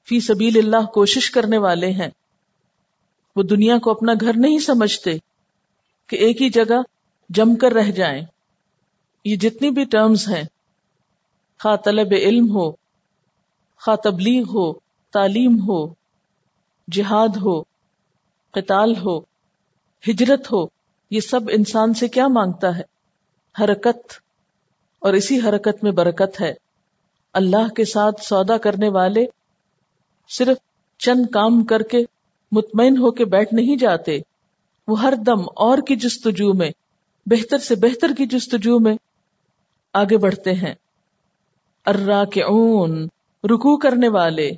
فی سبیل اللہ کوشش کرنے والے ہیں۔ وہ دنیا کو اپنا گھر نہیں سمجھتے کہ ایک ہی جگہ جم کر رہ جائیں۔ یہ جتنی بھی ٹرمز ہیں، خواہ طلب علم ہو، خواہ تبلیغ ہو، تعلیم ہو، جہاد ہو، قتال ہو، ہجرت ہو، یہ سب انسان سے کیا مانگتا ہے؟ حرکت۔ اور اسی حرکت میں برکت ہے۔ اللہ کے ساتھ سودا کرنے والے صرف چند کام کر کے مطمئن ہو کے بیٹھ نہیں جاتے۔ وہ ہر دم اور کی جستجو میں، بہتر سے بہتر کی جستجو میں آگے بڑھتے ہیں۔ ارا کے اون رکو کرنے والے۔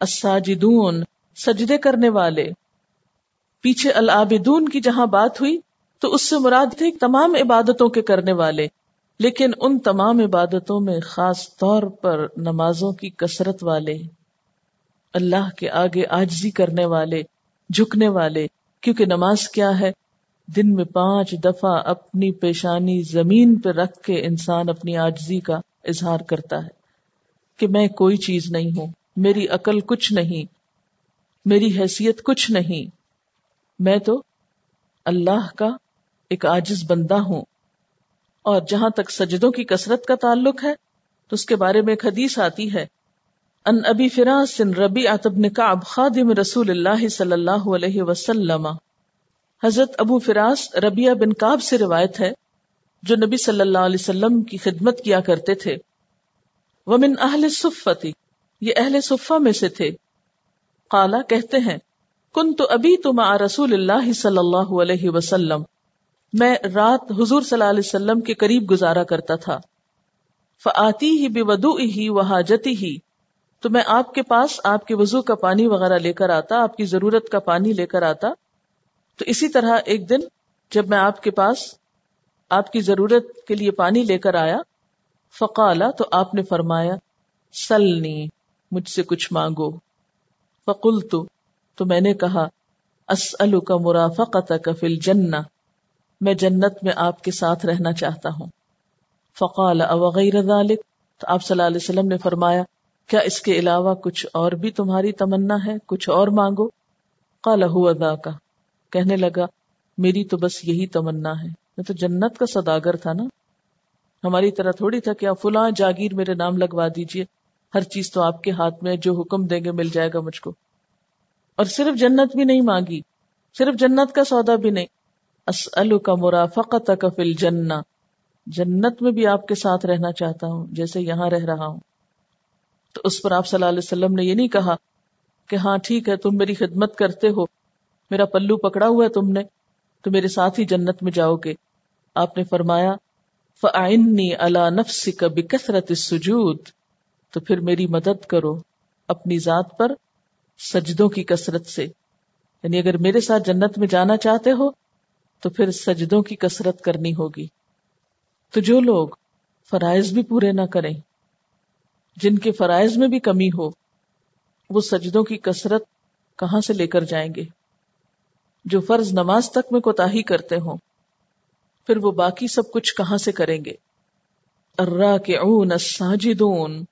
الساجدون، سجدے کرنے والے۔ پیچھے العابدون کی جہاں بات ہوئی، تو اس سے مراد تھے تمام عبادتوں کے کرنے والے۔ لیکن ان تمام عبادتوں میں خاص طور پر نمازوں کی کثرت والے، اللہ کے آگے آجزی کرنے والے، جھکنے والے، کیونکہ نماز کیا ہے؟ دن میں پانچ دفعہ اپنی پیشانی زمین پہ رکھ کے انسان اپنی آجزی کا اظہار کرتا ہے کہ میں کوئی چیز نہیں ہوں، میری عقل کچھ نہیں، میری حیثیت کچھ نہیں، میں تو اللہ کا ایک آجز بندہ ہوں۔ اور جہاں تک سجدوں کی کثرت کا تعلق ہے، تو اس کے بارے میں ایک حدیث آتی ہے۔ ان ابی فراس ربی اتب کعب خادم رسول اللہ صلی اللہ علیہ وسلم۔ حضرت ابو فراس ربیہ بن کاب سے روایت ہے، جو نبی صلی اللہ علیہ وسلم کی خدمت کیا کرتے تھے۔ ومن اہل صفتی یہ اہل صفہ میں سے تھے۔ قالا کہتے ہیں کن تو ابھی تم رسول اللہ صلی اللہ علیہ وسلم۔ میں رات حضور صلی اللہ علیہ وسلم کے قریب گزارا کرتا تھا۔ فآتی ہی بے ودو ہی وہ حاجتی ہی تو میں آپ کے پاس آپ کے وضو کا پانی وغیرہ لے کر آتا، آپ کی ضرورت کا پانی لے کر آتا۔ تو اسی طرح ایک دن جب میں آپ کے پاس آپ کی ضرورت کے لیے پانی لے کر آیا فقالا تو آپ نے فرمایا سلنی مجھ سے کچھ مانگو۔ فقل تو میں نے کہا اسلو کا مرافقت فل جنہ میں جنت میں آپ کے ساتھ رہنا چاہتا ہوں۔ فقال اوغیر ذالک؟ تو آپ صلی اللہ علیہ وسلم نے فرمایا، کیا اس کے علاوہ کچھ اور بھی تمہاری تمنا ہے؟ کچھ اور مانگو؟ قال هو ذاک. کہنے لگا، میری تو بس یہی تمنا ہے۔ میں تو جنت کا صداگر تھا نا۔ ہماری طرح تھوڑی تھا کہ آپ فلاں جاگیر میرے نام لگوا دیجیے۔ ہر چیز تو آپ کے ہاتھ میں جو حکم دیں گے مل جائے گا مجھ کو۔ اور صرف جنت بھی نہیں مانگی، صرف جنت کا سودا بھی نہیں۔ اسلو کا مرافقت فل جنہ جنت میں بھی آپ کے ساتھ رہنا چاہتا ہوں، جیسے یہاں رہ رہا ہوں۔ تو اس پر آپ صلی اللہ علیہ وسلم نے یہ نہیں کہا کہ ہاں ٹھیک ہے، تم میری خدمت کرتے ہو، میرا پلو پکڑا ہوا ہے تم نے، تو میرے ساتھ ہی جنت میں جاؤ گے۔ آپ نے فرمایا فعنی اللہ نفس کا بکثرت سجود تو پھر میری مدد کرو اپنی ذات پر سجدوں کی کثرت سے۔ یعنی اگر میرے ساتھ جنت میں جانا چاہتے ہو تو پھر سجدوں کی کثرت کرنی ہوگی۔ تو جو لوگ فرائض بھی پورے نہ کریں، جن کے فرائض میں بھی کمی ہو، وہ سجدوں کی کثرت کہاں سے لے کر جائیں گے؟ جو فرض نماز تک میں کوتا کرتے ہوں، پھر وہ باقی سب کچھ کہاں سے کریں گے؟ ارا کے اون ساجدون